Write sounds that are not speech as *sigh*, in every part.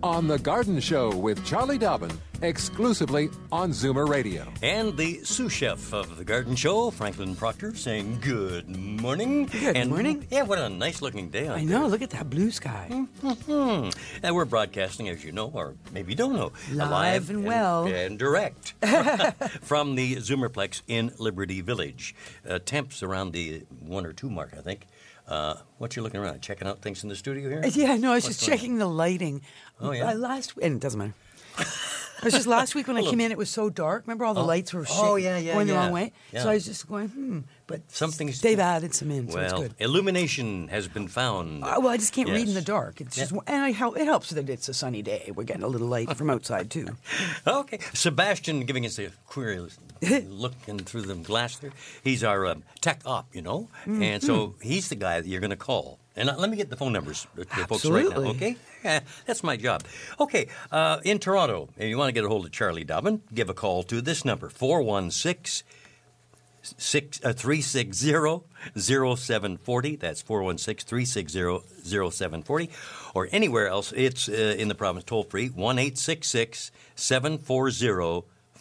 On The Garden Show with Charlie Dobbin, exclusively on Zoomer Radio. And the sous chef of the garden show, Franklin Proctor, saying good morning. Good and, morning. Yeah, what a nice looking day. I know. Look at that blue sky. there. And we're broadcasting, as you know, or maybe don't know, Live and well. and direct *laughs* from the Zoomerplex in Liberty Village. Uh, temps around the one or two mark, I think. Uh, what you looking around? Checking out things in the studio here? Yeah, no, I was What's just going on? checking the lighting. Oh, yeah? Uh, last and it doesn't matter. It was just last week when I came in, it was so dark. Remember all the lights were Oh, yeah, yeah, going the yeah. wrong way. Yeah. So I was just going, hmm. But Something's- they've added some in, so it's Well, good. illumination has been found. Uh, well, I just can't read in Yes. the dark. It's just, and I help. It helps that it's a sunny day. We're getting a little light from outside too. *laughs* Okay, Sebastian giving us a query *laughs* looking through the glass there. He's our um, tech op, you know, Mm-hmm. and so he's the guy that you're going to call. And uh, let me get the phone numbers to the folks right now, okay? Yeah, *laughs* that's my job. Okay, uh, in Toronto, if you want to get a hold of Charlie Dobbin, give a call to this number 416 six, uh, 360-0740. That's 416-360-0740. Or anywhere else, it's uh, in the province toll free,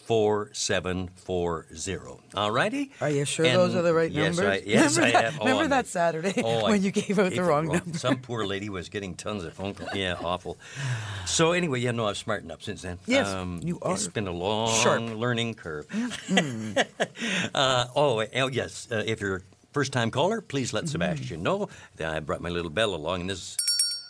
1-866-740-4740. All righty? Are you sure And- those are the right yes, numbers? I, yes, remember I that, am. Oh, remember I'm- that Saturday Oh, I *laughs* when you gave out the wrong wrong. number? Some poor lady was getting tons of phone calls. Yeah, awful. So anyway, yeah, no, I've smartened up since then. Um, Yes, you are It's been a long sharp. learning curve. *laughs* uh, oh, oh, yes. Uh, if you're a first-time caller, please Mm-hmm. let Sebastian know. Then I brought my little bell along, and this is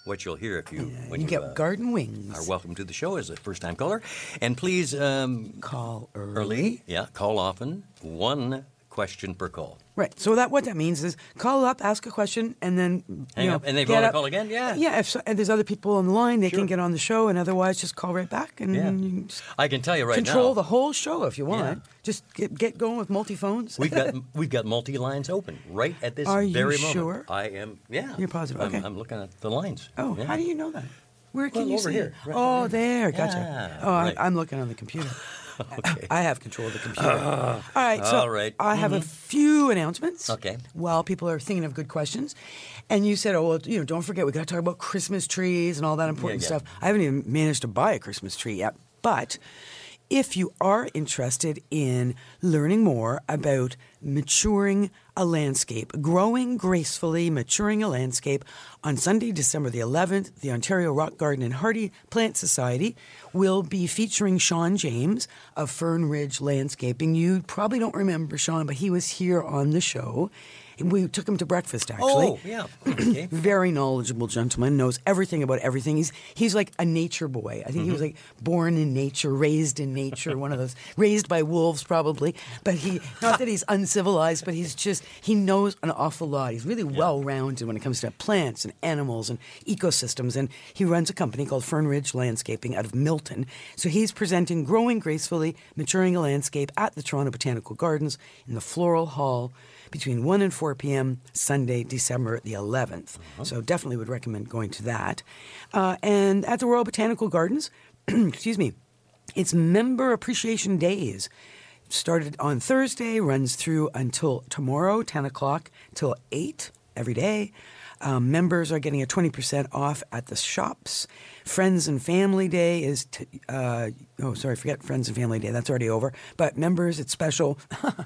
what you'll hear if you when you you, get uh, garden wings. are welcome to the show as a first-time caller. And please um, Call early. early, yeah, call often. One question per call. Right. So that what that means is call up, ask a question, and then you Hang know, up, and they you wanna call again, yeah. yeah. If so, and there's other people on the line, they Sure. can get on the show, and otherwise just call right back and Yeah. you can just I can tell you right control now. the whole show if you want. Yeah. Just get, get going with multi phones. We've got *laughs* we've got multi lines open right at this Are you very moment. sure? I am. Yeah. You're positive, I'm, okay. I'm looking at the lines. oh, Yeah. how do you know that? Where can Well, you over see here, right oh, there. Gotcha. Yeah, oh, right. I'm looking on the computer. *laughs* *laughs* Okay. I have control of the computer. all right. So all right. Mm-hmm. I have a few announcements. Okay. While people are thinking of good questions, and you said, "Oh, well, you know, don't forget we got to talk about Christmas trees and all that important yeah. stuff." I haven't even managed to buy a Christmas tree yet, but. If you are interested in learning more about maturing a landscape, growing gracefully, maturing a landscape, on Sunday, December the 11th, the Ontario Rock Garden and Hardy Plant Society will be featuring Sean James of Fern Ridge Landscaping. You probably don't remember Sean, but he was here on the show. We took him to breakfast, oh, actually Oh yeah. *clears throat* Okay. very knowledgeable gentleman, knows everything about everything. He's he's like a nature boy. I think he was mm-hmm. like born in nature, raised in nature, one of those *laughs* raised by wolves probably. But he not that he's uncivilized, but he's just he knows an awful lot. He's really well rounded when it comes to plants and animals and ecosystems. And he runs a company called Fern Ridge Landscaping out of Milton. So he's presenting Growing Gracefully, Maturing a Landscape at the Toronto Botanical Gardens in the Floral Hall between 1 and 4 p.m. Sunday, December the 11th. So definitely would recommend going to that. Uh, and at the Royal Botanical Gardens, *clears throat* excuse me, it's Member Appreciation Days. Started on Thursday, runs through until tomorrow, 10 o'clock till 8 every day. Um, members are getting a 20% off at the shops. Friends and Family Day is, t- uh, oh, sorry, forget Friends and Family Day. That's already over. But members, it's special. *coughs*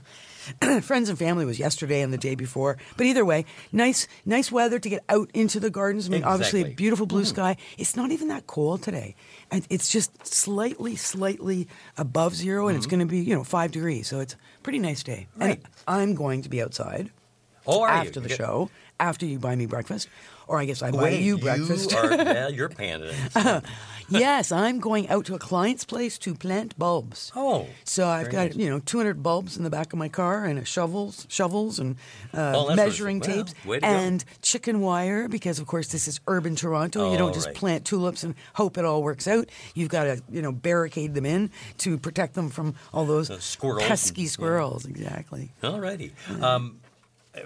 Friends and Family was yesterday and the day before. But either way, nice, nice weather to get out into the gardens. I mean, obviously, a beautiful blue sky. It's not even that cold today. And it's just slightly, slightly above 0 and it's going to be, you know, five degrees. So it's a pretty nice day. Right. And I'm going to be outside Oh, you? after the You get- show, after you buy me breakfast. or I guess I buy Wait, you breakfast. are, *laughs* yeah, you're paying *laughs* yes, I'm going out to a client's place to plant bulbs. Oh, So I've got nice. you know 200 bulbs in the back of my car and a shovels, shovels and Oh, uh, of measuring tapes and chicken wire because of course this is urban Toronto. you Oh, don't just right. plant tulips and hope it all works out. You've got to you know barricade them in to protect them from all those The squirrels pesky and- yeah. squirrels. Exactly. All righty. Um, uh,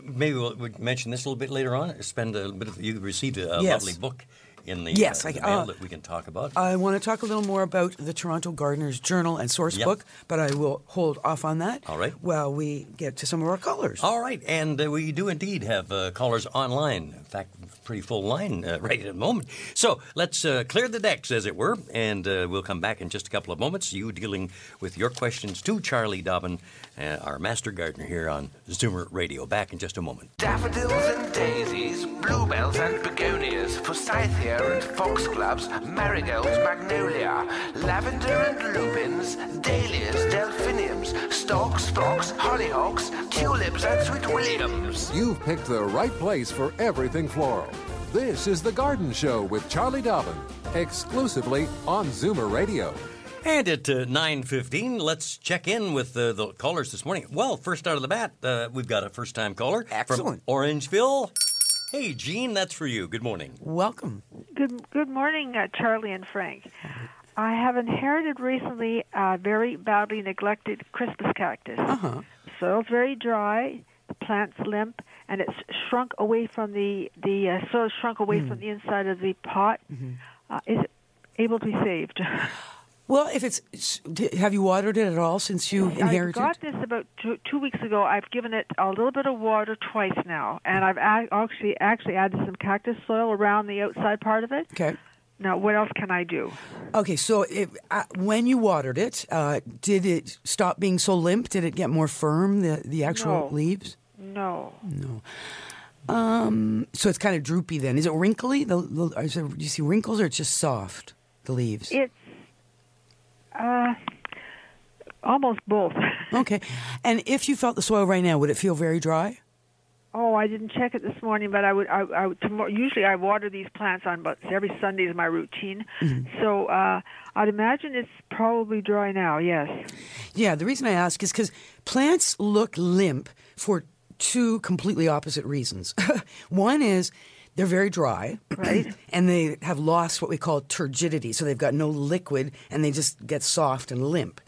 maybe we'll, we'll mention this a little bit later on. Spend a bit of, you received a, Yes. lovely book in the, Yes, uh, I- the mail uh, that we can talk about. I want to talk a little more about the Toronto Gardener's Journal and source Yep. book, but I will hold off on that. All right. While we get to some of our callers. All right, and uh, we do indeed have uh, callers online. In fact, pretty full line uh, *laughs* right at the moment. So let's uh, clear the decks, as it were, and uh, we'll come back in just a couple of moments. You dealing with your questions to Charlie Dobbin, uh, our master gardener here on Zoomer Radio. Back in just a moment. Daffodils and daisies, bluebells and begonias, forsythia and foxgloves, marigolds, magnolia, lavender and lupins, dahlias, delphiniums, stocks, phlox, hollyhocks, tulips and sweet williams. You've picked the right place for everything floral. This is The Garden Show with Charlie Dobbin, exclusively on Zoomer Radio. And at uh, 9.15, let's check in with uh, the callers this morning. Well, first out of the bat, uh, we've got a first-time caller Excellent. from Orangeville. Hey, Gene, that's for you. Good morning. Welcome. Good good morning, uh, Charlie and Frank. I have inherited recently a very badly neglected Christmas cactus. Uh-huh. Soil's very dry, the plant's limp, and it's shrunk away from the the uh, soil shrunk away Hmm. from the inside of the pot. Mm-hmm. Uh, is it able to be saved? *laughs* Well, if it's, have you watered it at all since you inherited? I got this about two, two weeks ago. I've given it a little bit of water twice now, and I've actually actually added some cactus soil around the outside part of it. Okay. Now, what else can I do? Okay, so uh, when you watered it, uh, did it stop being so limp? Did it get more firm, the, the actual No. leaves? No. No. Um, so it's kind of droopy then. Is it wrinkly? The, the, is it, do you see wrinkles or it's just soft, the leaves? It's uh, almost both. *laughs* Okay. And if you felt the soil right now, would it feel very dry? Oh, I didn't check it this morning, but I would. I, I would tomorrow, usually I water these plants on, but every Sunday is my routine. So uh, I'd imagine it's probably dry now. Yes. Yeah, the reason I ask is because plants look limp for two completely opposite reasons. *laughs* One is they're very dry, Right. *clears throat* and they have lost what we call turgidity, so they've got no liquid and they just get soft and limp.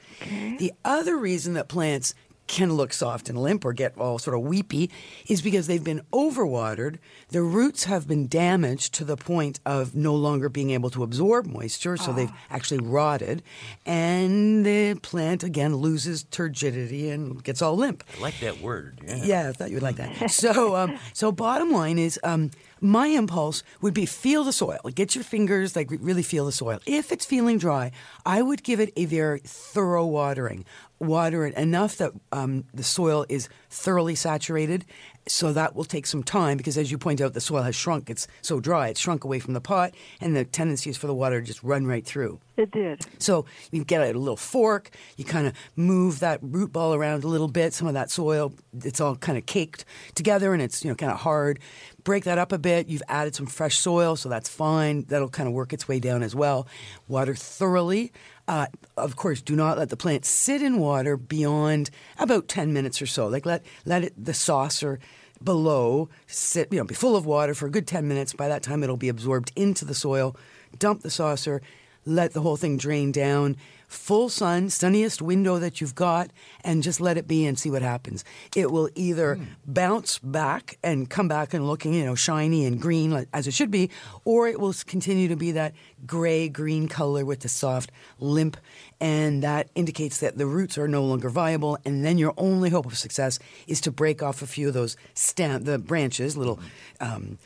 The other reason that plants can look soft and limp or get all sort of weepy is because they've been overwatered. Their roots have been damaged to the point of no longer being able to absorb moisture, so they've actually rotted. And the plant again loses turgidity and gets all limp. I like that word. Yeah. Yeah, I thought you would like that. *laughs* So, um, so bottom line is, um, my impulse would be feel the soil. Get your fingers, like really feel the soil. If it's feeling dry, I would give it a very thorough watering. Water it enough that um, the soil is thoroughly saturated. So that will take some time because, as you point out, the soil has shrunk. It's so dry, it's shrunk away from the pot, and the tendency is for the water to just run right through. It did. So you get a little fork, you kind of move that root ball around a little bit. Some of that soil, it's all kind of caked together and it's you know kind of hard. Break that up a bit. You've added some fresh soil, so that's fine. That'll kind of work its way down as well. Water thoroughly. Uh, of course, do not let the plant sit in water beyond about ten minutes or so. Like let let it the saucer below sit you know be full of water for a good 10 minutes. By that time it'll be absorbed into the soil. Dump the saucer. Let the whole thing drain down full sun sunniest window that you've got and just let it be and see what happens. It will either bounce back and come back and looking you know shiny and green as it should be or it will continue to be that gray green color with the soft limp and that indicates that the roots are no longer viable and then your only hope of success is to break off a few of those stem the branches little um,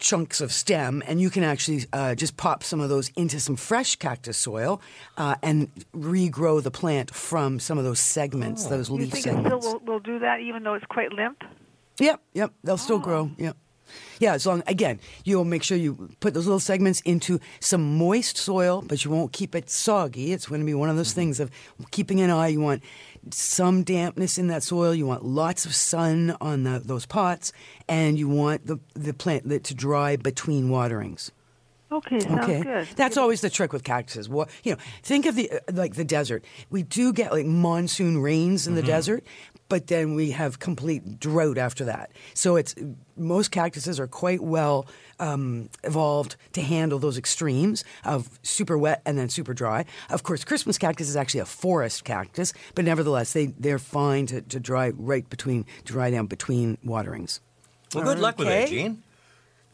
chunks of stem, and you can actually uh, just pop some of those into some fresh cactus soil uh, and regrow the plant from some of those segments, those You leaf think it still segments. will, will do that, even though it's quite limp? Yep, yep, they'll still Oh. grow. Yep. Yeah, as long again, you'll make sure you put those little segments into some moist soil, but you won't keep it soggy. It's going to be one of those things of keeping an eye. You want some dampness in that soil. You want lots of sun on the, those pots, and you want the the plant to dry between waterings. Okay, sounds Okay, good. that's always the trick with cactuses. What you know, think of the uh, like the desert. We do get like monsoon rains in the desert, but then we have complete drought after that. So it's most cactuses are quite well um, evolved to handle those extremes of super wet and then super dry. Of course, Christmas cactus is actually a forest cactus, but nevertheless, they they're fine to, to dry right between to dry down between waterings. Well, good luck with that, Okay. Gene.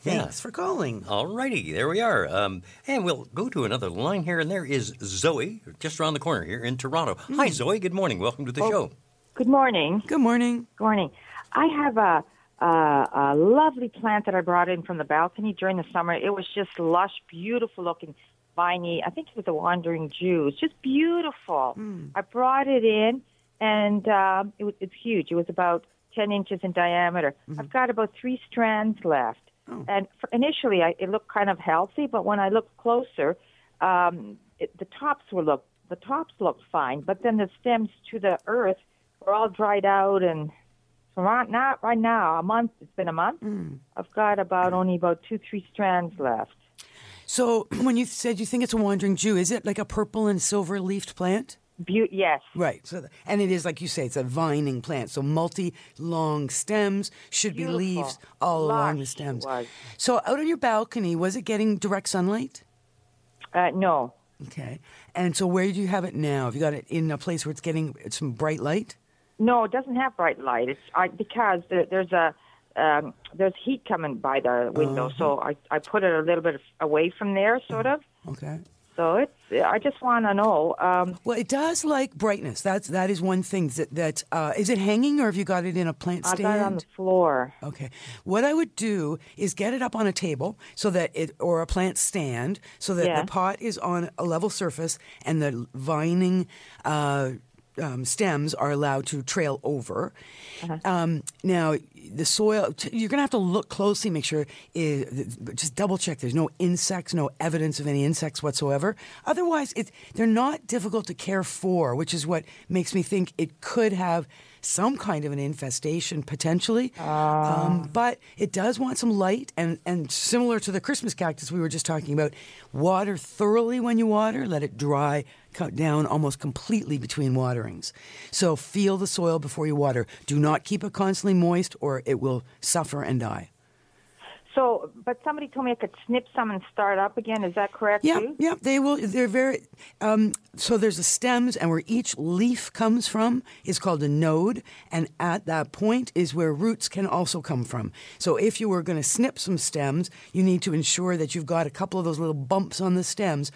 Thanks for calling. All righty, there we are. Um, and we'll go to another line here, and there is Zoe, just around the corner here in Toronto. Hmm. Hi, Zoe. Good morning. Welcome to the show. Good morning. Good morning. Good morning. I have a, a a lovely plant that I brought in from the balcony during the summer. It was just lush, beautiful looking, viney. I think it was a wandering Jew. It's just beautiful. I brought it in, and um, it was it's huge. It was about ten inches in diameter. I've got about three strands left. And for, initially, I, it looked kind of healthy, but when I looked closer, um, it, the tops were look the tops looked fine, but then the stems to the earth were all dried out and so right now, right now, a month. It's been a month. I've got about only about two, three strands left. So *clears throat* when you said you think it's a wandering Jew, is it like a purple and silver leafed plant? Beau- yes, Right. So, th- and it is like you say, it's a vining plant. So multi long stems should Beautiful. be leaves all along the stems. So out on your balcony, was it getting direct sunlight? uh, no, Okay. And so where do you have it now? Have you got it in a place where it's getting some bright light? No, it doesn't have bright light. It's I, because there, there's a um, there's heat coming by the window, so I I put it a little bit away from there, sort of. Okay. So it's I just want to know. Um, Well, it does like brightness. That's that is one thing that that uh, is it hanging or have you got it in a plant stand? I got it on the floor. Okay. What I would do is get it up on a table so that it, or a plant stand, so that Yeah. the pot is on a level surface and the vining uh, um, stems are allowed to trail over. Uh-huh. Um, now, the soil, you're going to have to look closely, make sure, i just double check there's no insects, no evidence of any insects whatsoever. Otherwise, it, they're not difficult to care for, which is what makes me think it could have some kind of an infestation potentially. Um, but it does want some light, and, and similar to the Christmas cactus we were just talking about, water thoroughly when you water, let it dry cut down almost completely between waterings. So feel the soil before you water. Do not keep it constantly moist, or it will suffer and die. So, but somebody told me I could snip some and start up again. Is that correct Yeah, too? yeah, they will. They're very. Um, so there's the stems, and where each leaf comes from is called a node, and at that point is where roots can also come from. So if you were going to snip some stems, you need to ensure that you've got a couple of those little bumps on the stems,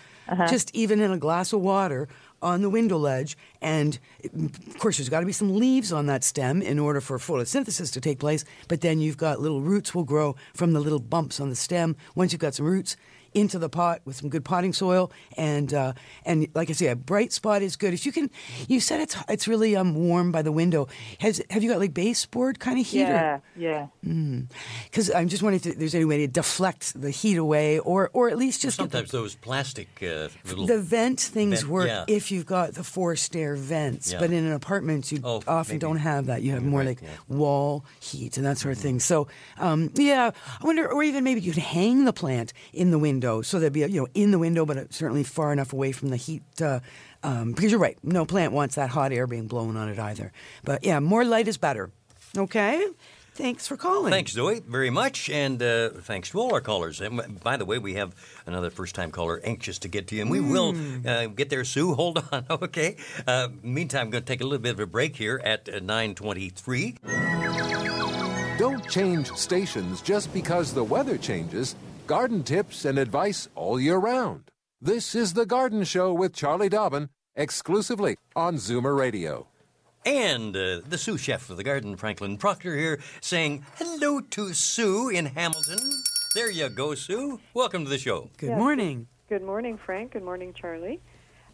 just even in a glass of water on the window ledge. And of course, there's got to be some leaves on that stem in order for photosynthesis to take place. But then you've got little roots will grow from the little bumps on the stem. Once you've got some roots into the pot with some good potting soil, and uh, and like I say, a bright spot is good. If you can, you said it's it's really um, warm by the window. Has have you got like baseboard kind of heater? Yeah, yeah. Because I'm just wondering if there's any way to deflect the heat away, or or at least just get the- Sometimes those plastic uh, little. the vent things Vent, work yeah. if you've got the forced air vents, Yeah. but in an apartment you Oh, often maybe. don't have that. You have more right, like yeah. wall heat and that sort of thing. So um, yeah, I wonder, or even maybe you could hang the plant in the window so they'd be you know in the window, but certainly far enough away from the heat. Uh, um, because you're right, no plant wants that hot air being blown on it either. But yeah, more light is better. Okay, thanks for calling. Thanks, Zoe, very much, and uh, thanks to all our callers. And by the way, we have another first-time caller anxious to get to you, and we will Hmm. uh, get there. Sue, *laughs* hold on, *laughs* okay? Uh, meantime, I'm going to take a little bit of a break here at uh, 9:23. Don't change stations just because the weather changes. Garden tips and advice all year round. This is The Garden Show with Charlie Dobbin, exclusively on Zoomer Radio. And uh, the sous chef of the garden, Franklin Proctor, here saying hello to Sue in Hamilton. There you go, Sue. Welcome to the show. Good morning. Good morning, Frank. Good morning, Charlie.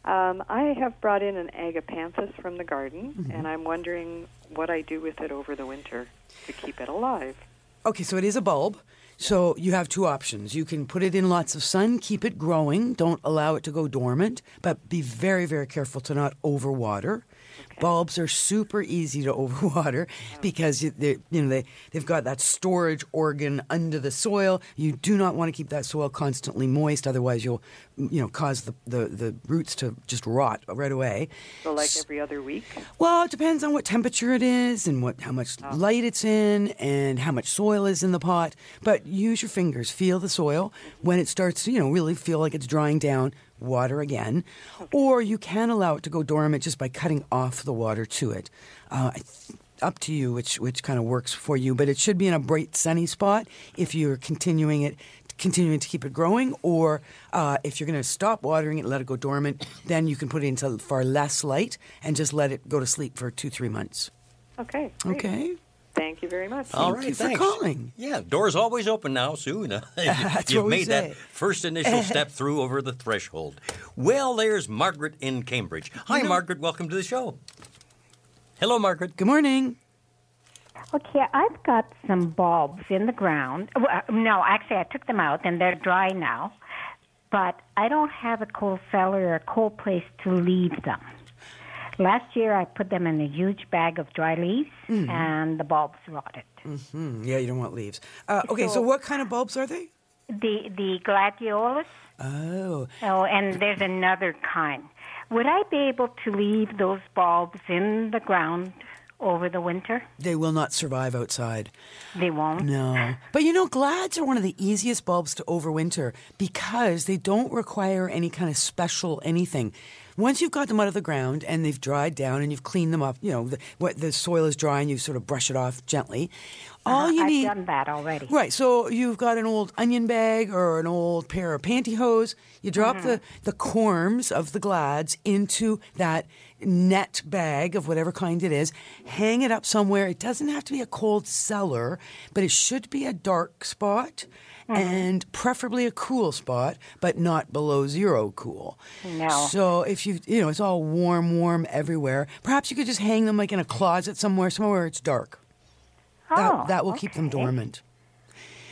Um, I have brought in an agapanthus from the garden, and I'm wondering what I do with it over the winter to keep it alive. Okay, so it is a bulb. So you have two options. You can put it in lots of sun, keep it growing, don't allow it to go dormant, but be very, very careful to not overwater. Bulbs are super easy to *laughs* overwater because you- they, you know they they've got that storage organ under the soil. You do not want to keep that soil constantly moist, otherwise you'll you know cause the, the, the roots to just rot right away. So like every other week. Well, it depends on what temperature it is and what how much oh. light it's in and how much soil is in the pot. But use your fingers, feel the soil. Mm-hmm. When it starts to, you know, really feel like it's drying down, water again. Or you can allow it to go dormant just by cutting off the water to it. Uh, up to you which which kind of works for you, but it should be in a bright sunny spot if you're continuing it continuing to keep it growing, or uh, if you're going to stop watering it, let it go dormant, then you can put it into far less light and just let it go to sleep for two, three months. Okay. great. Okay. Thank you very much. All Thank right, you for thanks. calling. Yeah, door's always open now, Sue. Now, *laughs* *laughs* That's You've what we made say. that first initial *laughs* step through over the threshold. Well, there's Margaret in Cambridge. Hi, Margaret. Welcome to the show. Hello, Margaret. Good morning. Okay, I've got some bulbs in the ground. Well, uh, no, actually, I took them out and they're dry now. But I don't have a cold cellar or a cold place to leave them. Last year, I put them in a huge bag of dry leaves, and the bulbs rotted. Hmm, yeah, you don't want leaves. Uh, okay, so So- what kind of bulbs are they? The the gladiolus. Oh, Oh, and there's another kind. Would I be able to leave those bulbs in the ground over the winter? they will not survive outside. They won't. No. But you know, glads are one of the easiest bulbs to overwinter because they don't require any kind of special anything. Once you've got them out of the ground and they've dried down and you've cleaned them up, you know, the, what the soil is dry and you sort of brush it off gently. All you Uh-huh, I've need done that already. Right. So you've got an old onion bag or an old pair of pantyhose. You drop the, the corms of the glads into that net bag of whatever kind it is. Hang it up somewhere. It doesn't have to be a cold cellar, but it should be a dark spot Mm-hmm. and preferably a cool spot, but not below zero cool. No. So if you, you know, it's all warm, warm everywhere. Perhaps you could just hang them like in a closet somewhere, somewhere where it's dark. That, Oh, that will keep them dormant.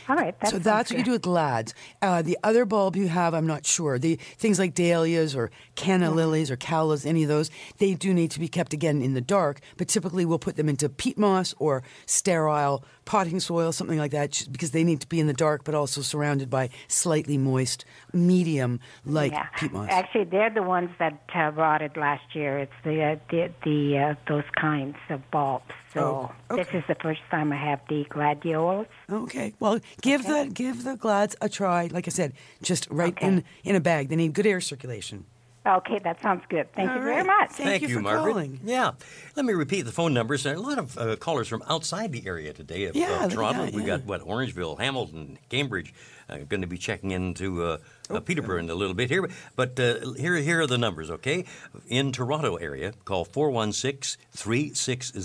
All right. That so that's what you do with glads. Uh, the other bulb you have, I'm not sure. The things like dahlias or canna Mm-hmm. lilies or callas, any of those, they do need to be kept again in the dark. But typically, we'll put them into peat moss or sterile potting soil, something like that, because they need to be in the dark, but also surrounded by slightly moist medium like yeah. peat moss. Actually, they're the ones that uh, rotted last year. It's the uh, the, the uh, those kinds of bulbs. So Oh, this is the first time I have the gladiolus. Okay. Well, give the give the glads a try. Like I said, just right Okay. in in a bag. They need good air circulation. Okay, that sounds good. Thank All you very right. much. Thank you for Margaret. calling. Yeah. Let me repeat the phone numbers. There are a lot of uh, callers from outside the area today of, Yeah, of Toronto. yeah, We've yeah. got, what, Orangeville, Hamilton, Cambridge. Uh, going to be checking into uh, uh, Peterborough in a little bit here. But uh, here, here are the numbers, okay? In Toronto area, call 416 360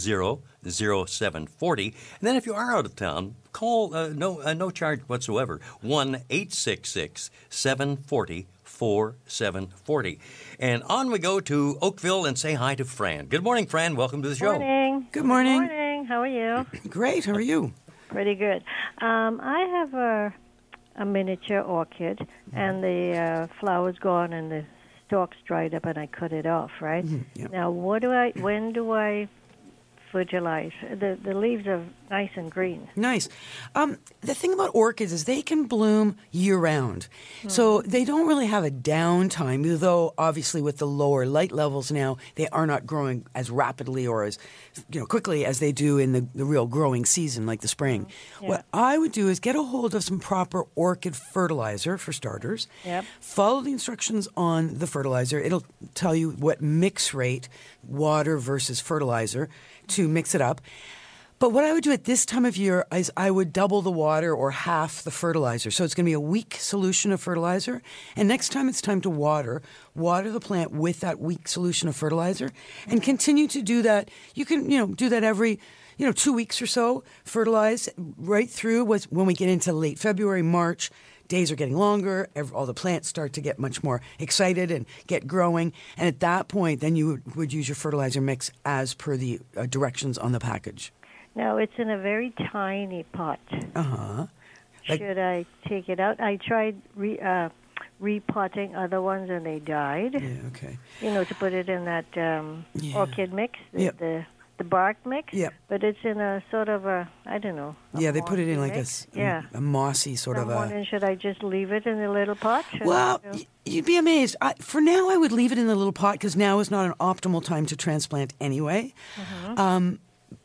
0740. And then if you are out of town, call uh, no, uh, no charge whatsoever 1 866 740 4740. And on we go to Oakville and say hi to Fran. Good morning, Fran. Welcome to the show. Morning. Good morning. Good morning. How are you? *clears throat* Great. How are you? Pretty good. Um, I have a a miniature orchid, and the uh, flower's gone, and the stalk's dried up, and I cut it off. Right yeah. now, what do I? When do I fertilize? The the leaves are nice and green. Nice. Um, the thing about orchids is they can bloom year round. So they don't really have a downtime, though obviously with the lower light levels now, they are not growing as rapidly or as you know quickly as they do in the, the real growing season, like the spring. What I would do is get a hold of some proper orchid fertilizer for starters. Yep. Follow the instructions on the fertilizer. It'll tell you what mix rate, water versus fertilizer, to mix it up. But what I would do at this time of year is I would double the water or half the fertilizer. So it's going to be a weak solution of fertilizer. And next time it's time to water, water the plant with that weak solution of fertilizer and continue to do that. You can, you know, do that every, you know, two weeks or so, fertilize right through when we get into late February, March. Days are getting longer. ev all the plants start to get much more excited and get growing. And at that point, then you would, would use your fertilizer mix as per the uh, directions on the package. No, it's in a very tiny pot. Uh huh. Like- Should I take it out? I tried re, uh, repotting other ones and they died. Yeah, okay. You know, to put it in that um, Yeah. orchid mix, the, Yep. the the bark mix. Yep. But it's in a sort of a I don't know. Yeah, they put it in like a, mix. yeah. a mossy sort I'm of a. should I just leave it in the little pot? Should Well, you know? y- you'd be amazed. I, for now, I would leave it in the little pot because now is not an optimal time to transplant anyway. Um,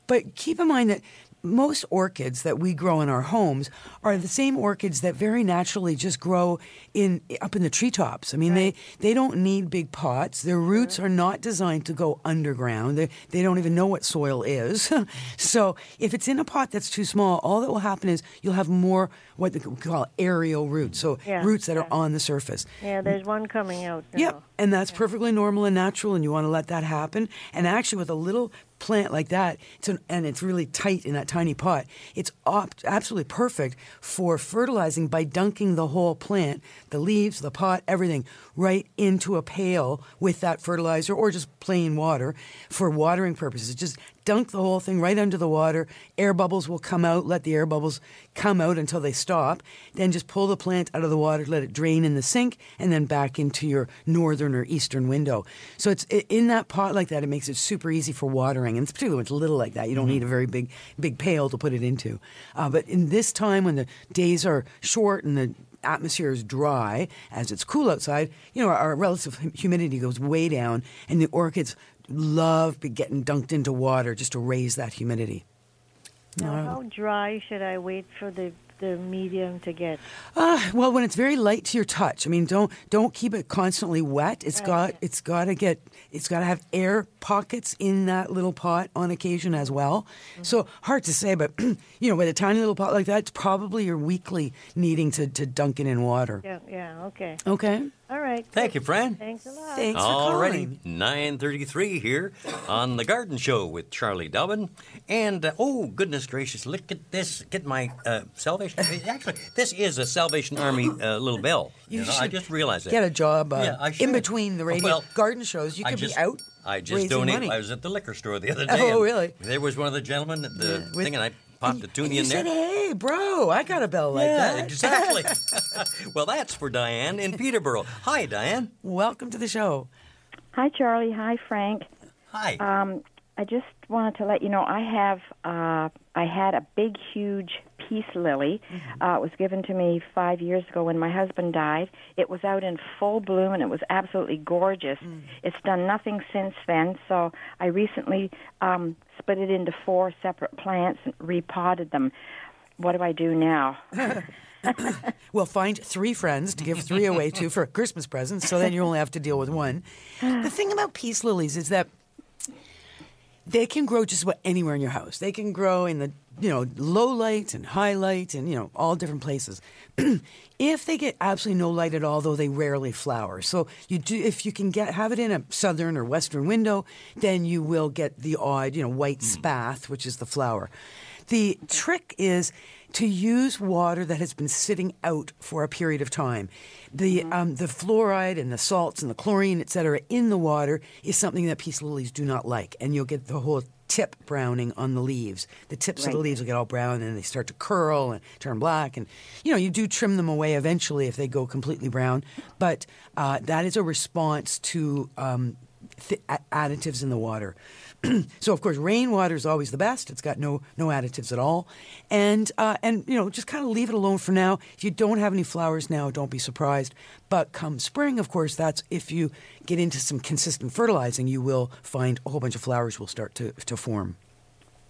but keep in mind that most orchids that we grow in our homes are the same orchids that very naturally just grow in up in the treetops. I mean, they they don't need big pots. Their mm-hmm. roots are not designed to go underground. They they don't even know what soil is. *laughs* so if it's in a pot that's too small, all that will happen is you'll have more what they call aerial roots. So Yeah, roots that are on the surface. yeah, there's one coming out. Now. Yep, and that's perfectly normal and natural, and you want to let that happen. And actually, with a little plant like that, it's an, and it's really tight in that tiny pot, it's op- absolutely perfect for fertilizing by dunking the whole plant, the leaves, the pot, everything, right into a pail with that fertilizer or just plain water for watering purposes. Just dunk the whole thing right under the water. Air bubbles will come out. Let the air bubbles come out until they stop. Then just pull the plant out of the water, let it drain in the sink, and then back into your northern or eastern window. So it's in that pot like that. It makes it super easy for watering, and it's particularly when it's little like that. You don't need a very big big pail to put it into. Uh, but in this time when the days are short and the atmosphere is dry as it's cool outside, you know, our, our relative humidity goes way down, and the orchids love be getting dunked into water just to raise that humidity. Now, how dry should I wait for the the medium to get? Uh, well, when it's very light to your touch, I mean, don't don't keep it constantly wet. It's got it's got to get it's got to have air pockets in that little pot on occasion as well. So hard to say, but *clears throat* you know, with a tiny little pot like that, it's probably your weekly needing to, to dunk it in water. Yeah, yeah, okay. Okay. All right. Thank you, Fran. Thanks a lot. Thanks for Already calling. 9:33 here on the Garden Show with Charlie Dobbin, and uh, oh goodness gracious, look at this! Get my uh, Salvation. Actually, this is a Salvation Army uh, little bell. You, know, I just realized that. Get a job uh, Yeah, I in between the radio Well, garden shows. You I could just- be out. I just raising donated. money. I was at the liquor store the other *laughs* day. Oh, really? There was one of the gentlemen at the Yeah, with- thing, and I popped the tune And in you there. said, "Hey, bro, I got a bell like yeah, that." exactly. *laughs* well, that's for Diane in Peterborough. Hi, Diane. Welcome to the show. Hi, Charlie. Hi, Frank. Hi. Um, I just wanted to let you know I have uh, I had a big, huge peace lily. Uh, it was given to me five years ago when my husband died. It was out in full bloom and it was absolutely gorgeous. It's done nothing since then. So I recently um, split it into four separate plants and repotted them. What do I do now? *laughs* Well, find three friends to give three away to for Christmas presents, so then you only have to deal with one. The thing about peace lilies is that they can grow just about anywhere in your house. They can grow in the you know low light and high light and you know all different places. *clears throat* if they get absolutely no light at all, though, they rarely flower. So you do if you can get have it in a southern or western window, then you will get the odd you know white hmm. spathe, which is the flower. The trick is to use water that has been sitting out for a period of time. The um, the fluoride and the salts and the chlorine, et cetera, in the water is something that peace lilies do not like, and you'll get the whole tip browning on the leaves. The tips of the leaves will get all brown and they start to curl and turn black. And you know, you do trim them away eventually if they go completely brown, but uh, that is a response to um, th- additives in the water. *clears throat* so of course, rainwater is always the best. It's got no no additives at all, and uh, and you know just kind of leave it alone for now. If you don't have any flowers now, don't be surprised. But come spring, of course, that's if you get into some consistent fertilizing, you will find a whole bunch of flowers will start to to form.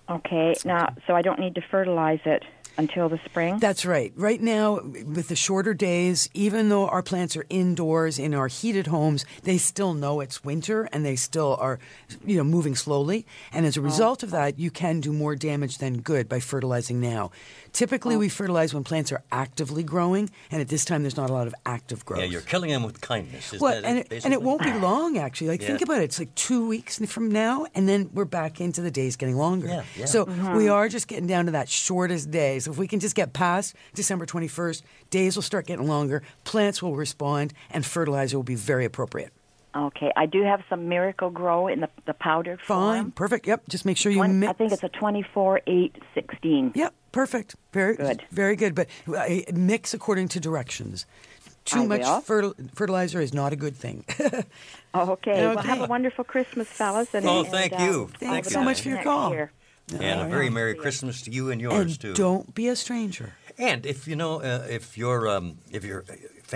Okay, now, so I don't need to fertilize it until the spring? That's right. Right now, with the shorter days, even though our plants are indoors in our heated homes, they still know it's winter and they still are, you know, moving slowly. And as a oh. result of that, you can do more damage than good by fertilizing now. Typically, we fertilize when plants are actively growing, and at this time, there's not a lot of active growth. Yeah, you're killing them with kindness. Is Well, that and it, it, and it won't be long actually. Like think about it. It's like two weeks from now, and then we're back into the days getting longer. Yeah, yeah. So Mm-hmm. we are just getting down to that shortest day. So if we can just get past December twenty first, days will start getting longer. Plants will respond, and fertilizer will be very appropriate. Okay, I do have some Miracle-Gro in the, the powdered Fine, form. perfect. Yep. Just make sure you One, mix. I think it's a 24 8 16. Yep, perfect. Very Good. Very good. But uh, mix according to directions. Too I much fertil- fertilizer is not a good thing. *laughs* Okay. Well, have a wonderful Christmas, fellas. And, Oh, and, thank uh, you. all Thanks so much for your call. year. and a very Merry Christmas to you and yours, and too. don't be a stranger. And if you know, uh, if your um, if your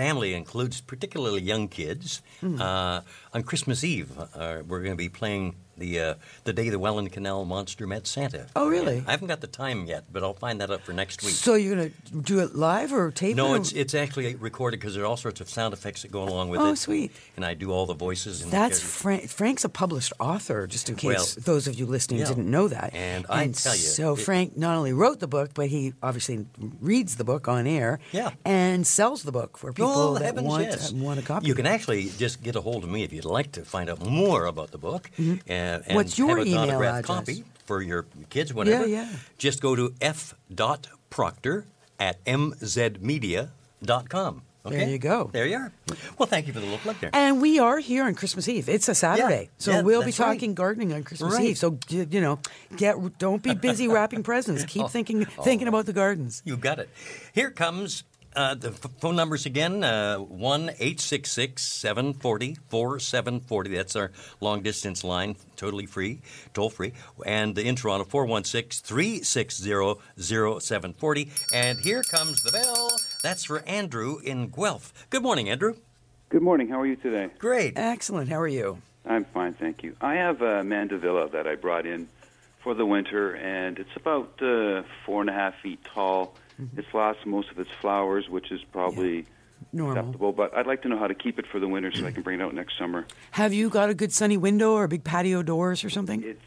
family includes particularly young kids, Hmm. uh, on Christmas Eve uh, we're going to be playing the uh, the day the Welland Canal Monster met Santa. Oh, really? I haven't got the time yet, but I'll find that out for next week. So you're going to do it live or tape it? no, or- it's it's actually recorded because there are all sorts of sound effects that go along with it. Oh, sweet. And I do all the voices. And That's the- Frank. Frank's a published author, just in case Well, those of you listening yeah. didn't know that. And I tell you, so it- Frank not only wrote the book, but he obviously reads the book on air. Yeah. and sells the book for people oh, that heavens, want yes. want a copy. You can actually just get a hold of me if you'd like to find out more about the book. And, and. What's your have an email autographed address? copy for your kids, whatever. yeah. yeah. Just go to f.proctor at mzmedia.com. Okay? There you go. There you are. Well, thank you for the little plug there. And we are here on Christmas Eve. It's a Saturday, so yeah, we'll be that's right. talking gardening on Christmas Right. Eve. So you know, get don't be busy wrapping presents. Keep *laughs* oh. thinking oh. thinking about the gardens. You got it. Here comes uh, the f- phone numbers again uh, 1 866 740 4740. That's our long distance line, totally free, toll free. And the in Toronto, 416 360 0740. And here comes the bell. That's for Andrew in Guelph. Good morning, Andrew. Good morning. How are you today? Great. Excellent. How are you? I'm fine, thank you. I have a mandevilla that I brought in for the winter, and it's about uh, four and a half feet tall. It's lost most of its flowers, which is probably Normal. acceptable. But I'd like to know how to keep it for the winter so I can bring it out next summer. Have you got a good sunny window or big patio doors or something? It's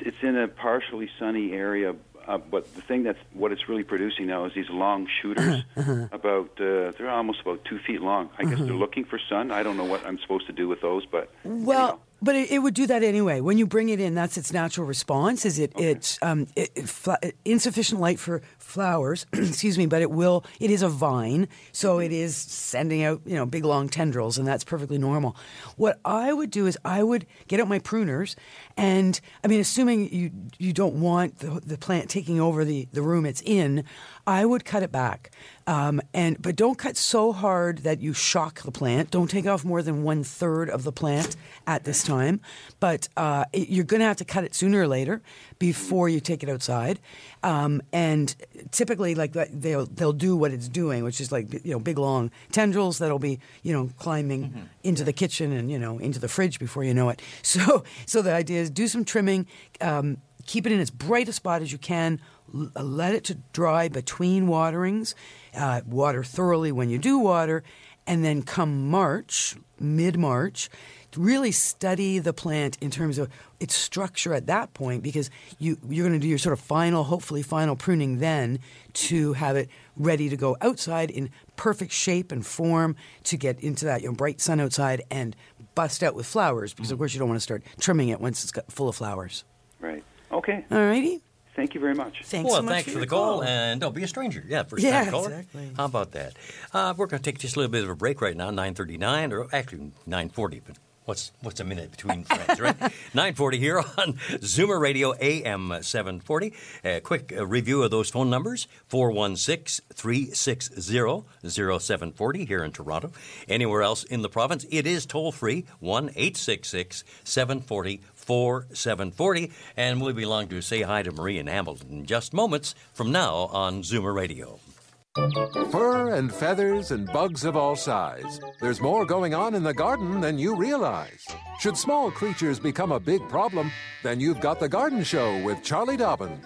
it's in a partially sunny area, uh, but the thing that's what it's really producing now is these long shooters. About uh, they're almost about two feet long. I guess they're looking for sun. I don't know what I'm supposed to do with those, but Well, but it, it would do that anyway. When you bring it in, that's its natural response. Is it it's um, it, it fla- insufficient light for flowers? *clears throat* excuse me, but it will. It is a vine, so it is sending out you know big long tendrils, and that's perfectly normal. What I would do is I would get out my pruners, and I mean, assuming you you don't want the, the plant taking over the the room it's in, I would cut it back. Um, and but don't cut so hard that you shock the plant. Don't take off more than one third of the plant at this time. But uh, it, you're going to have to cut it sooner or later before you take it outside. Um, and typically, like they'll they'll do what it's doing, which is like you know big long tendrils that'll be you know climbing into the kitchen and you know into the fridge before you know it. *laughs* So so the idea is do some trimming. Um, keep it in as bright a spot as you can. L- uh, let it to dry between waterings. Uh, water thoroughly when you do water, and then come March, mid March, really study the plant in terms of its structure at that point because you you're going to do your sort of final, hopefully final pruning then to have it ready to go outside in perfect shape and form to get into that you know, bright sun outside and bust out with flowers because of course you don't want to start trimming it once it's got full of flowers. right. Okay. All righty. Thank you very much. Thanks well, so much thanks for, for, the call, call. and don't be a stranger. Yeah, first Yeah, time caller. exactly. How about that? Uh, we're going to take just a little bit of a break right now, nine thirty nine, or actually nine forty. But what's what's a minute between friends, right? *laughs* nine forty here on Zoomer Radio AM seven forty. A quick uh, review of those phone numbers: 416-360-0740 here in Toronto. Anywhere else in the province, it is toll free one 740 4740 and we'll be along to say hi to Marie in Hamilton in just moments from now on Zoomer Radio. Fur and feathers and bugs of all size. There's more going on in the garden than you realize. Should small creatures become a big problem, then you've got The Garden Show with Charlie Dobbin.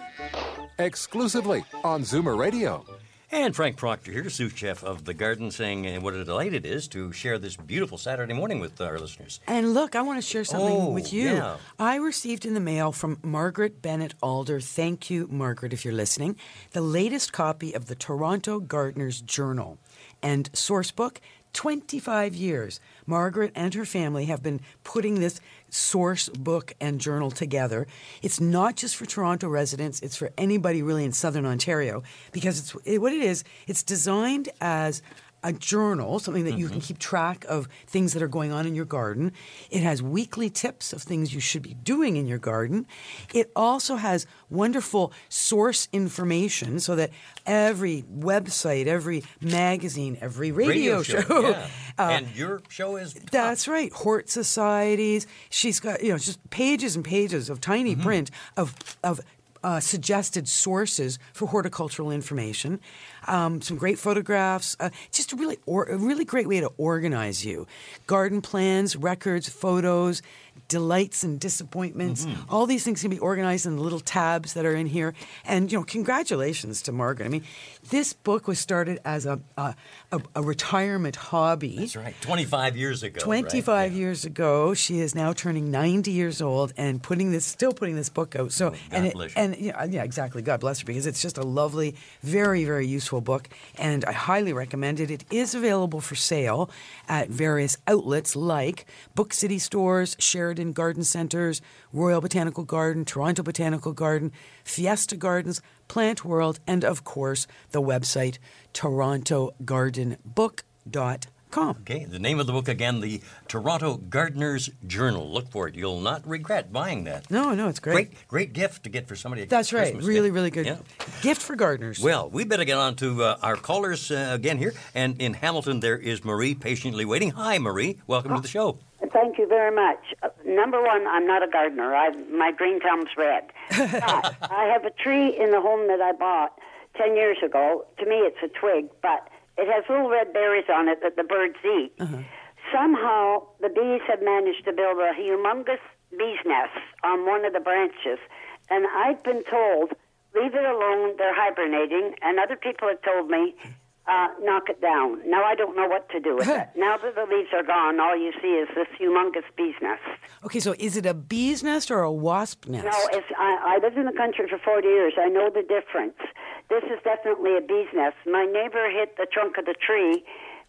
Exclusively on Zoomer Radio. And Frank Proctor here, sous chef of the garden, saying uh, what a delight it is to share this beautiful Saturday morning with our listeners. And look, I want to share something Oh, with you. yeah. I received in the mail from Margaret Bennett Alder. Thank you, Margaret, if you're listening. The latest copy of the Toronto Gardener's Journal and source book. 25 years. Margaret and her family have been putting this source book and journal together. It's not just for Toronto residents, it's for anybody really in southern Ontario because it's it, what it is, it's designed as a journal, something that you can keep track of things that are going on in your garden. It has weekly tips of things you should be doing in your garden. It also has wonderful source information so that every website, every magazine, every radio, show, yeah. *laughs* uh, and your show is that's right. Hort societies. She's got you know just pages and pages of tiny Mm-hmm. print of of uh, suggested sources for horticultural information. Um, some great photographs. Uh, just a really or, a really great way to organize you. Garden plans, records, photos. Delights and disappointments. Mm-hmm. All these things can be organized in the little tabs that are in here. And you know, congratulations to Margaret. I mean, this book was started as a a, a, a retirement hobby. That's right. 25 years ago. right? 25 years ago. She is now turning 90 years old and putting this, still putting this book out. So, and it, bless you. and yeah, yeah, exactly. God bless her because it's just a lovely, very, very useful book, and I highly recommend it. It is available for sale at various outlets like Book City stores, Sheridan Garden Centers, Royal Botanical Garden, Toronto Botanical Garden, Fiesta Gardens, Plant World, and of course the website torontogardenbook.com. Okay, the name of the book again, the Toronto Gardener's Journal. Look for it. You'll not regret buying that. No, no, it's great. Great, great gift to get for somebody. at That's right. Christmas. Really, Yeah. really good Yeah. gift for gardeners. Well, we better get on to uh, our callers uh, again here. And in Hamilton, there is Marie patiently waiting. Hi, Marie. Welcome to the show. Thank you very much. Uh, number one, I'm not a gardener. I my green thumb's red. But *laughs* I have a tree in the home that I bought ten years ago. To me, it's a twig, but it has little red berries on it that the birds eat. Somehow, the bees have managed to build a humongous bee's nest on one of the branches, and I've been told leave it alone. They're hibernating, and other people have told me uh, knock it down. Now I don't know what to do with it. Now that the leaves are gone, all you see is this humongous bee's nest. Okay, so is it a bee's nest or a wasp nest? No, it's, I, I lived in the country for 40 years. I know the difference. This is definitely a bee's nest. My neighbor hit the trunk of the tree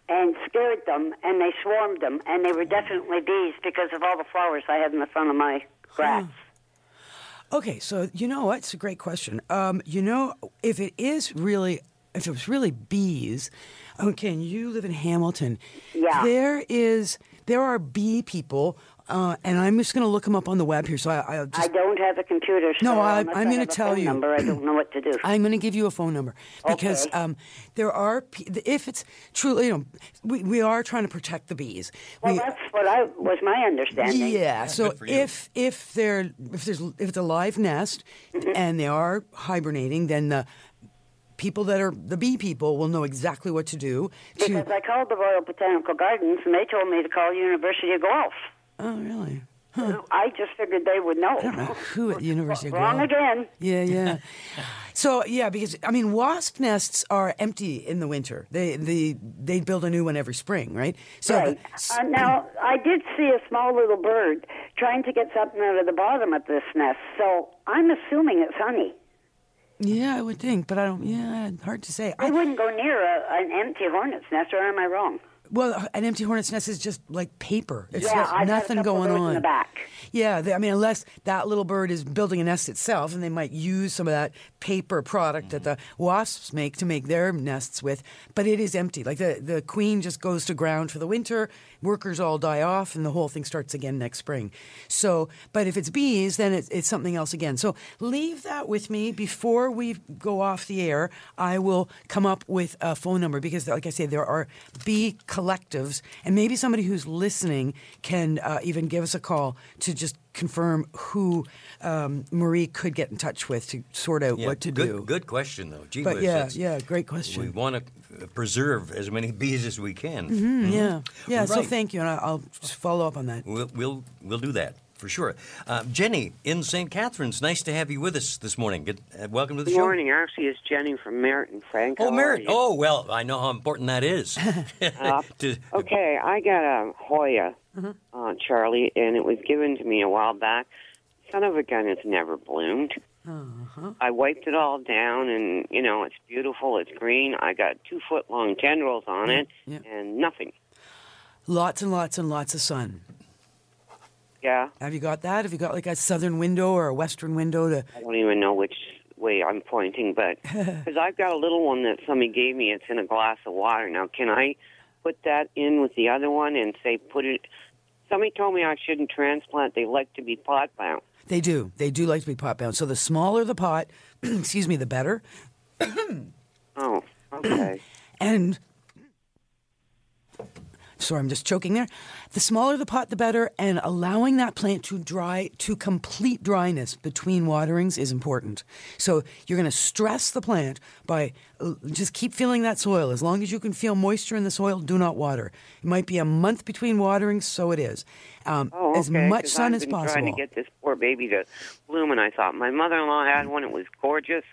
and scared them, and they swarmed them, and they were definitely bees because of all the flowers I had in the front of my grass. Okay, so you know what? It's a great question. Um, you know, if it is really, if it was really bees, okay, and you live in Hamilton, Yeah. there is, there are bee people, uh, and I'm just going to look them up on the web here. So I, I'll just. I don't have a computer, so No, I, I'm gonna tell phone you. Number, I don't know what to do. *clears throat* I'm going to give you a phone number because Okay. um, there are, if it's truly, you know, we, we are trying to protect the bees. Well, We- that's what I was my understanding. Yeah. so if if they're if there's if it's a live nest Mm-hmm. and they are hibernating, then the people that are the bee people will know exactly what to do to. Because I called the Royal Botanical Gardens and they told me to call University of Guelph. Oh, really? I just figured they would know. I don't know who at the *laughs* University of Guelph. Wrong again. Yeah, yeah. *laughs* so yeah, because I mean, wasp nests are empty in the winter. They they they build a new one every spring, right? So right. Uh, now, I did see a small little bird trying to get something out of the bottom of this nest, so I'm assuming it's honey. Yeah, I would think, but I don't. Yeah, hard to say. I wouldn't go near a, an empty hornet's nest, or am I wrong? Well, an empty hornet's nest is just like paper. It's yeah, I've nothing going on. in the back. Yeah, they, I mean, unless that little bird is building a nest itself, and they might use some of that paper product that the mm-hmm. wasps make to make their nests with. But it is empty. Like the the queen just goes to ground for the winter. Workers all die off, and the whole thing starts again next spring. So, but if it's bees, then it's, it's something else again. So leave that with me before we go off the air. I will come up with a phone number because, like I say, there are bee collectives, and maybe somebody who's listening can uh, even give us a call to just confirm who um, Marie could get in touch with to sort out Yeah, what to good, do. Good question, though. Gee But whiz, yeah, yeah, great question. We want to preserve as many bees as we can. Mhm, Yeah, yeah. So thank you, and I'll just follow up on that. We'll, we'll, we'll do that for sure. Uh, Jenny in St. Catharines, nice to have you with us this morning. Good, uh, welcome to the Good show. morning. Actually, it's Jenny from Merritton Frank. Oh, Merritt. Oh, well, I know how important that is. *laughs* Uh, *laughs* To- okay, I got a Hoya, Mm-hmm. uh, Charlie, and it was given to me a while back. Son of a gun, it's never bloomed. Uh-huh. I wiped it all down, and you know it's beautiful. It's green. I got two foot long tendrils on it, Yeah. and nothing. Lots and lots and lots of sun. Yeah, Have you got that? Have you got like a southern window or a western window to? I don't even know which way I'm pointing, but *laughs* because I've got a little one that somebody gave me, it's in a glass of water. Now, can I put that in with the other one and say put it? Somebody told me I shouldn't transplant. They like to be pot bound. They do. They do like to be pot bound. So the smaller the pot, *clears throat* excuse me, the better. Oh, okay. *clears throat* And sorry, I'm just choking there. The smaller the pot, the better. And allowing that plant to dry to complete dryness between waterings is important. So you're going to stress the plant by uh, just keep feeling that soil. As long as you can feel moisture in the soil, do not water. It might be a month between waterings, so it is. Um, Oh, okay. as much sun I've as been possible. Trying to get this poor baby to bloom, and I thought my mother-in-law had one. It was gorgeous.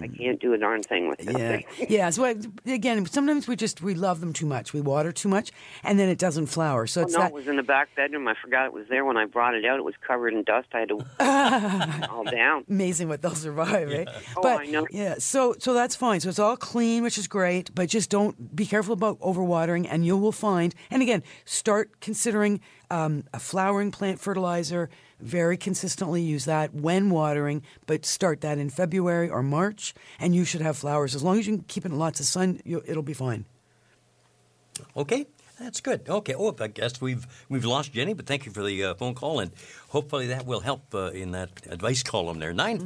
I can't do a darn thing with it. Hmm. Yeah, *laughs* yeah. So I, again, sometimes we just we love them too much. We water too much, and then it doesn't flower. So Oh, it's no, that. it was in the back bedroom. I forgot it was there when I brought it out. It was covered in dust. I had to *laughs* all down. Amazing what they'll survive, eh? Oh, but I know. yeah, so so that's fine. So it's all clean, which is great. But just don't be careful about overwatering, and you will find. And again, start considering um, a flowering plant fertilizer. Very consistently use that when watering, but start that in February or March, and you should have flowers as long as you can keep it in lots of sun. It'll be fine. Okay, that's good. Okay. Oh, I guess we've we've lost Jenny, but thank you for the uh, phone call, and hopefully that will help uh, in that advice column there. Nine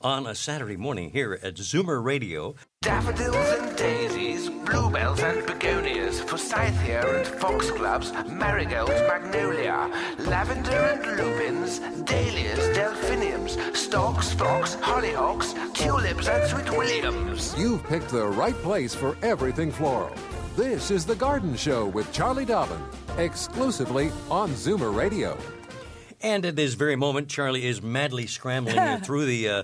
on a Saturday morning here at Zoomer Radio. Daffodils and daisies, bluebells and begonias, forsythia and foxgloves, marigolds, magnolia, lavender and lupins, dahlias, delphiniums, stocks, phlox, hollyhocks, tulips and sweet williams. You've picked the right place for everything floral. This is The Garden Show with Charlie Dobbin, exclusively on Zoomer Radio. And at this very moment, Charlie is madly scrambling *laughs* through the uh,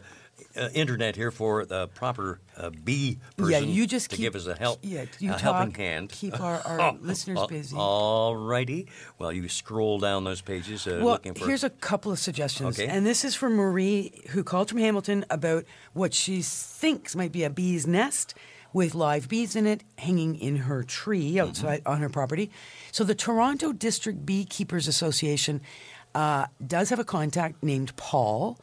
uh, internet here for the proper uh, bee person yeah, you just to keep, give us a help, Yeah, you talk, helping hand. Keep our, *laughs* our listeners busy. All righty. Well, you scroll down those pages uh, well, looking for. here's a couple of suggestions. Okay. And this is from Marie, who called from Hamilton about what she thinks might be a bee's nest with live bees in it hanging in her tree Mm-hmm. outside on her property. So the Toronto District Beekeepers Association uh, does have a contact named Paul.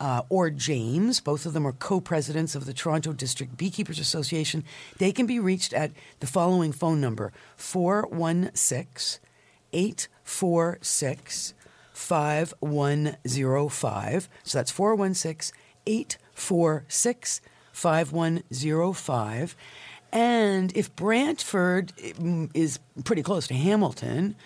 Uh, or James, both of them are co presidents of the Toronto District Beekeepers Association. They can be reached at the following phone number 416 846 5105. So that's 416 846 5105. And if Brantford mm, is pretty close to Hamilton,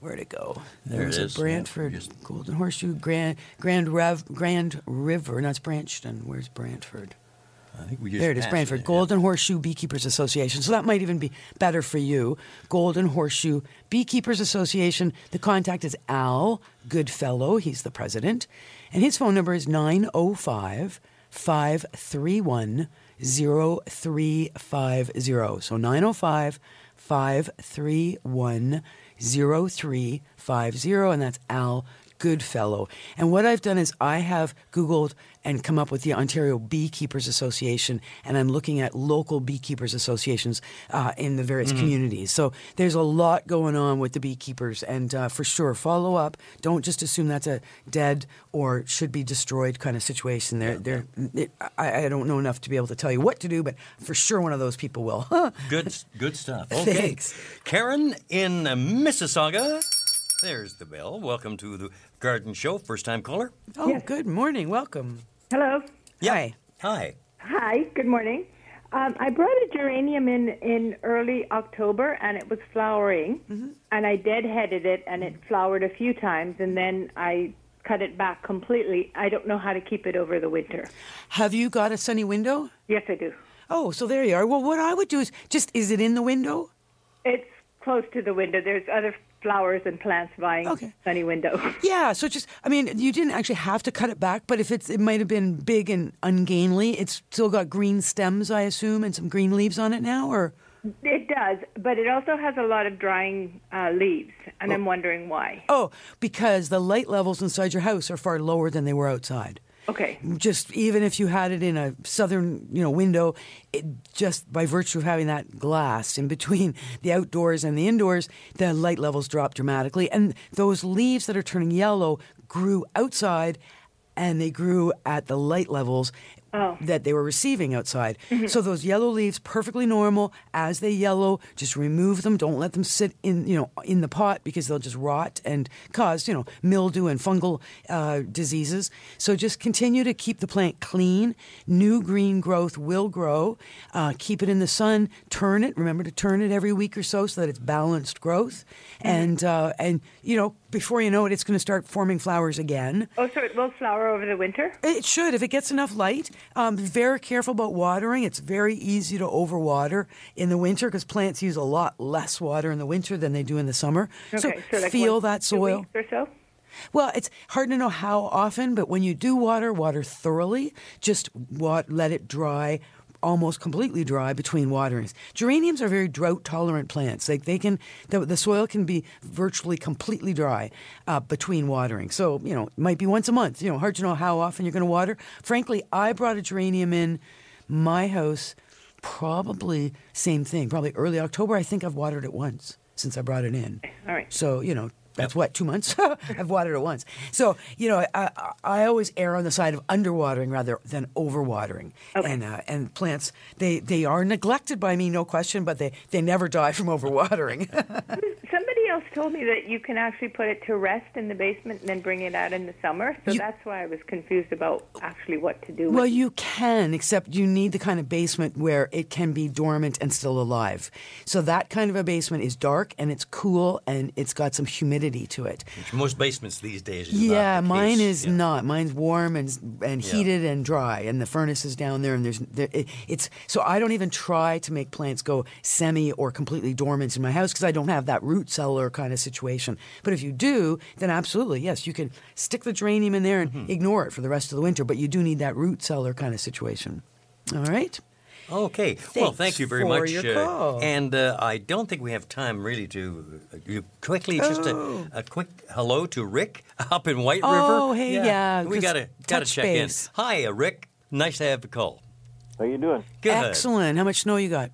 where'd it go? There it is. a Brantford, Golden Horseshoe, Grand Grand Rev, Grand River. No, it's Branston. Where's Brantford? I think we just There it is, Brantford. it, yeah. Golden Horseshoe Beekeepers Association. So that might even be better for you. Golden Horseshoe Beekeepers Association. The contact is Al Goodfellow. He's the president. And his phone number is 905 531 0350. So 905 531 0350. And that's Al Goodfellow. And what I've done is I have Googled and come up with the Ontario Beekeepers Association, and I'm looking at local beekeepers associations uh, in the various Mhm. communities. So there's a lot going on with the beekeepers, and uh, for sure, follow up. Don't just assume that's a dead or should be destroyed kind of situation. They're, they're, I, I don't know enough to be able to tell you what to do, but for sure, one of those people will. *laughs* Good, good stuff. Okay. Thanks. Karen in uh, Mississauga. There's the bell. Welcome to the Garden Show. First time caller. Oh, good morning. Welcome. Hello. Yeah. Hi. Hi. Good morning. Um, I brought a geranium in in early October, and it was flowering. And I deadheaded it, and it flowered a few times, and then I cut it back completely. I don't know how to keep it over the winter. Have you got a sunny window? Yes, I do. Oh, so there you are. Well, what I would do is just, is it in the window? It's close to the window. There's other flowers and plants vying sunny window. *laughs* Yeah, so just I mean, you didn't actually have to cut it back, but if it's it might have been big and ungainly, it's still got green stems, I assume, and some green leaves on it now, or It does, but it also has a lot of drying uh, leaves, and I'm wondering why. oh, because the light levels inside your house are far lower than they were outside. Okay. Just even if you had it in a southern, you know, window, it, just by virtue of having that glass in between *laughs* the outdoors and the indoors, the light levels drop dramatically, and those leaves that are turning yellow grew outside and they grew at the light levels Oh. that they were receiving outside. So those yellow leaves, perfectly normal. As they yellow, just remove them. Don't let them sit in, you know, in the pot because they'll just rot and cause, you know, mildew and fungal uh, diseases. So just continue to keep the plant clean. New green growth will grow. Uh, keep it in the sun. Turn it. Remember to turn it every week or so so that it's balanced growth. And uh, and you know, before you know it, it's going to start forming flowers again. Oh, so it will flower over the winter? It should if it gets enough light. Um, be very careful about watering. It's very easy to overwater in the winter because plants use a lot less water in the winter than they do in the summer. so, Okay, so like feel once that soil. or so? Well, it's hard to know how often, but when you do water, water thoroughly. Just let it dry, almost completely dry between waterings. Geraniums are very drought tolerant plants. Like they can, the, the soil can be virtually completely dry uh, between watering. So you know, it might be once a month. You know, hard to know how often you're going to water. Frankly, I brought a geranium in my house. Probably same thing. Probably early October. I think I've watered it once since I brought it in. All right. So you know that's what two months. *laughs* I've watered it once. So you know I, I, always err on the side of underwatering rather than overwatering. And uh, and plants they they are neglected by me, no question, but they they never die from overwatering. *laughs* Somebody else told me that you can actually put it to rest in the basement and then bring it out in the summer. So that's why I was confused about actually what to do. Well, with you can, except you need the kind of basement where it can be dormant and still alive. So that kind of a basement is dark and it's cool and it's got some humidity to it. Which most basements these days is Yeah, the mine case. is not. Mine's warm and and Yeah. heated and dry, and the furnace is down there. And there's there, it, it's so I don't even try to make plants go semi or completely dormant in my house because I don't have that root cellar kind of situation. But if you do, then absolutely yes, you can stick the geranium in there and Mm-hmm. ignore it for the rest of the winter. But you do need that root cellar kind of situation. All right. Okay. well, thank you very for much. your uh, call. and uh, I don't think we have time really to uh, you quickly just Oh. a, a quick hello to Rick *laughs* up in White Oh, River. Oh, hey, yeah, we got to got to touch check base. in. Hi, uh, Rick. Nice to have the call. How you doing? Good. Excellent. How much snow you got?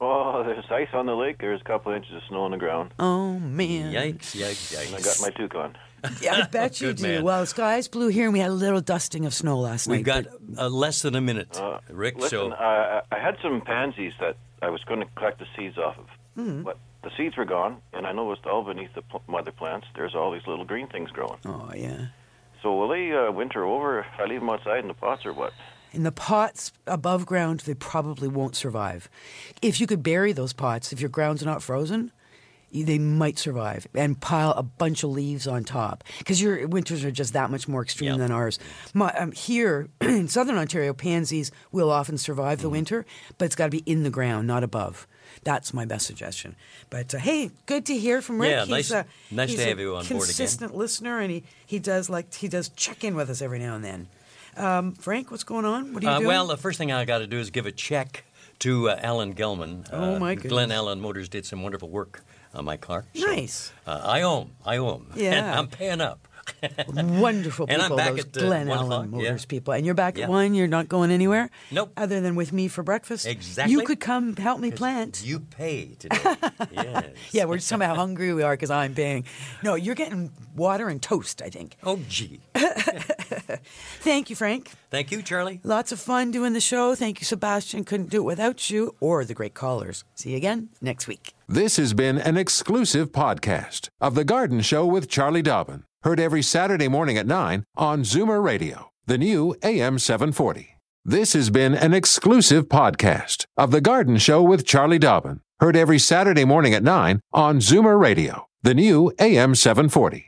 Oh, there's ice on the lake. There's a couple inches of snow on the ground. Oh man. Yikes! Yikes! Yikes! And I got my toucan. *laughs* Yeah, I *laughs* bet you Good do. man. Well, skies blue here, and we had a little dusting of snow last night. We've night. got uh, less than a minute, Rick. Listen, so I, I had some pansies that I was going to collect the seeds off of, Hmm. but the seeds were gone, and I noticed all beneath the pl- mother plants, there's all these little green things growing. Oh yeah. So will they uh, winter over if I leave them outside in the pots or what? In the pots above ground, they probably won't survive. If you could bury those pots, if your ground's not frozen, they might survive and pile a bunch of leaves on top because your winters are just that much more extreme than ours. My, um, here *clears throat* in southern Ontario, pansies will often survive the winter, but it's got to be in the ground, not above. That's my best suggestion. But uh, hey, good to hear from Rick. Yeah, he's, nice- uh, nice to he's a have you on board again. Consistent listener, and he, he does like he does check in with us every now and then. Um, Frank, what's going on? What are you uh, doing? well, the first thing I got to do is give a check to uh, Alan Gelman. Oh, Uh, my Glen goodness. Allen Motors did some wonderful work on my car. so, Nice. Uh, I owe 'em. I owe 'em. *laughs* Yeah. And I'm paying up. *laughs* Wonderful people, And I'm back those at, uh, Glen one Allen o'clock, yeah. Motors people. And you're back Yeah. at one. You're not going anywhere. Nope. Other than with me for breakfast. Exactly. You could come help me plant. You pay today. *laughs* yes. Yeah, we're just talking about how hungry we are because I'm paying. No, you're getting water and toast. I think. Oh, gee. *laughs* Thank you, Frank. Thank you, Charlie. Lots of fun doing the show. Thank you, Sebastian. Couldn't do it without you or the great callers. See you again next week. This has been an exclusive podcast of The Garden Show with Charlie Dobbin. Heard every Saturday morning at 9 on Zoomer Radio, the new AM 740. This has been an exclusive podcast of The Garden Show with Charlie Dobbin. Heard every Saturday morning at 9 on Zoomer Radio, the new AM 740.